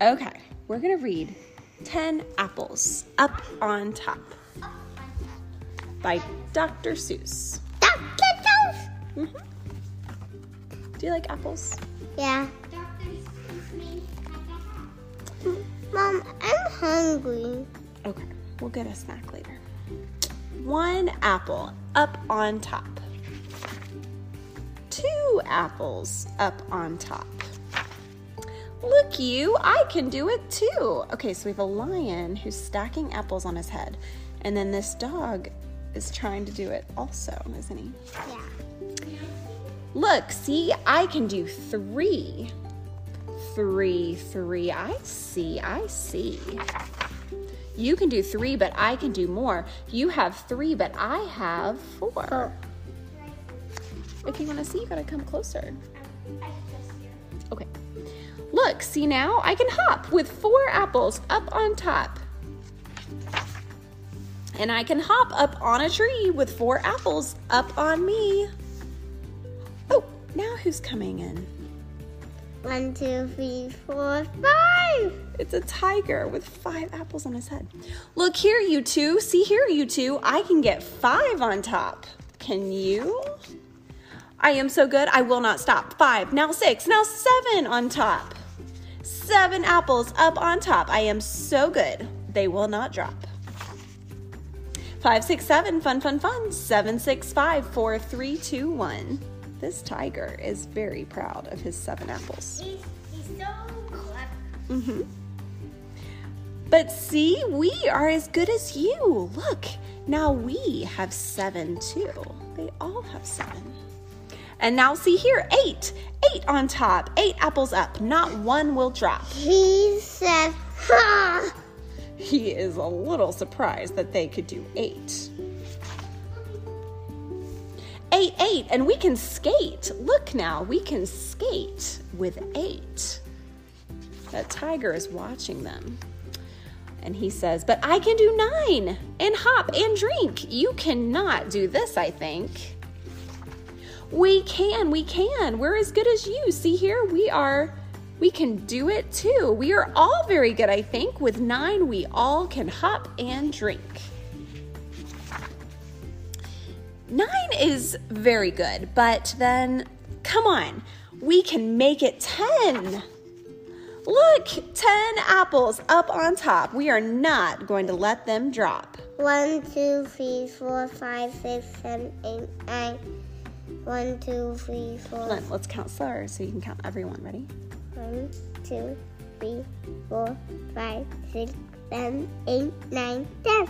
Okay, we're gonna read 10 Apples Up on Top by Dr. Seuss. Dr. Seuss. Mhm. Do you like apples? Yeah. Mom, I'm hungry. Okay, we'll get a snack later. One apple up on top. Two apples up on top. Look, you, I can do it too. Okay, so we have a lion who's stacking apples on his head, and then this dog is trying to do it also, isn't he? Yeah. Look, see, I can do three. Three, three. I see, I see. You can do three, but I can do more. You have three, but I have four. If you want to see, you gotta come closer. Okay. Look, see now? I can hop with four apples up on top. And I can hop up on a tree with four apples up on me. Oh, now who's coming in? One, two, three, four, five. It's a tiger with five apples on his head. Look here, you two. See here, you two. I can get five on top. Can you? I am so good, I will not stop. Five, now six, now seven on top. Seven apples up on top. I am so good, they will not drop. Five, six, seven, fun, fun, fun. Seven, six, five, four, three, two, one. This tiger is very proud of his seven apples. He's, he's so clever. Mm-hmm. But see, we are as good as you. Look, now we have seven too. They all have seven. And now see here, eight. Eight on top, eight apples up. Not one will drop. He said, ha! He is a little surprised that they could do eight. Eight, eight, and we can skate. Look now, we can skate with eight. That tiger is watching them. And he says, But I can do nine and hop and drink. You cannot do this, I think. We can, we can. We're as good as you. See here, we are, we can do it too. We are all very good, I think. With nine, we all can hop and drink. Nine is very good, but then, come on, we can make it 10. Look, 10 apples up on top. We are not going to let them drop. One, two, three, four, five, six, seven, eight, nine. One, two, three, four. Hold on, let's count slower so you can count everyone. Ready? One, two, three, four, five, six, seven, eight, nine, ten.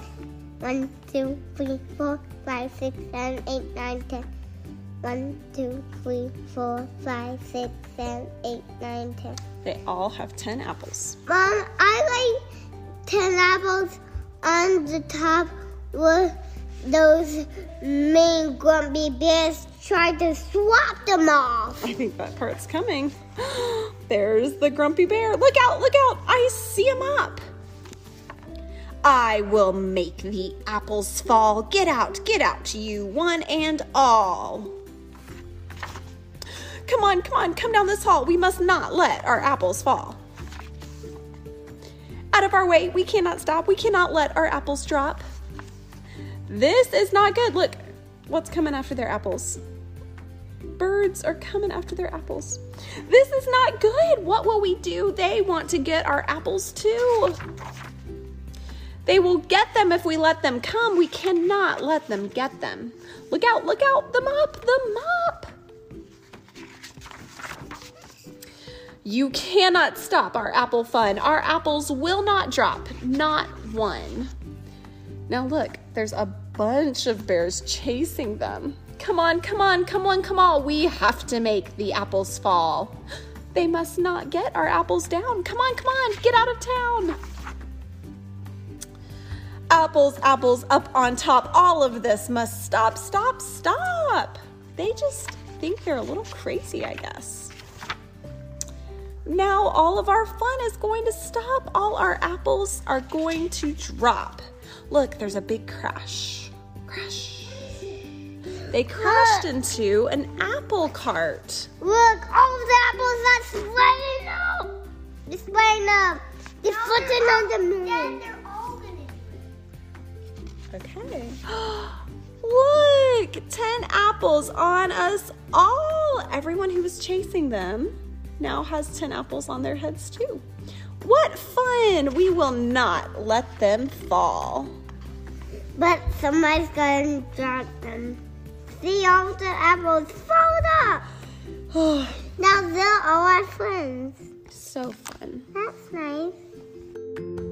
One, two, three, four, five, six, seven, eight, nine, ten. One, two, three, four, five, six, seven, eight, nine, ten. They all have 10 apples. Mom, I like ten apples on the top with those mean grumpy bears tried to swap them off. I think that part's coming. There's the grumpy bear. Look out, look out. I see him up. I will make the apples fall. Get out, get out, you one and all. Come on, come on, come down this hall. We must not let our apples fall. Out of our way, we cannot stop. We cannot let our apples drop. This is not good. Look, what's coming after their apples? Birds are coming after their apples. This is not good. What will we do? They want to get our apples too. They will get them if we let them come. We cannot let them get them. Look out, look out, the mop, the mop. You cannot stop our apple fun. Our apples will not drop, not one. Now, look, there's a bunch of bears chasing them. Come on, come on, come on, come on. We have to make the apples fall. They must not get our apples down. Come on, come on, get out of town. Apples, apples up on top. All of this must stop, stop, stop. They just think they're a little crazy, I guess. Now all of our fun is going to stop. All our apples are going to drop. Look, there's a big crash. Crash. They crashed into an apple cart. Look, all the apples are spreading out. Just putting up. Just putting on the moon. Then they're all gonna. Okay. Look, 10 apples on us all. Everyone who was chasing them now has 10 apples on their heads too. What fun! We will not let them fall. But somebody's gonna drop them. See all the apples fold up. Now they're all our friends. so fun. That's nice.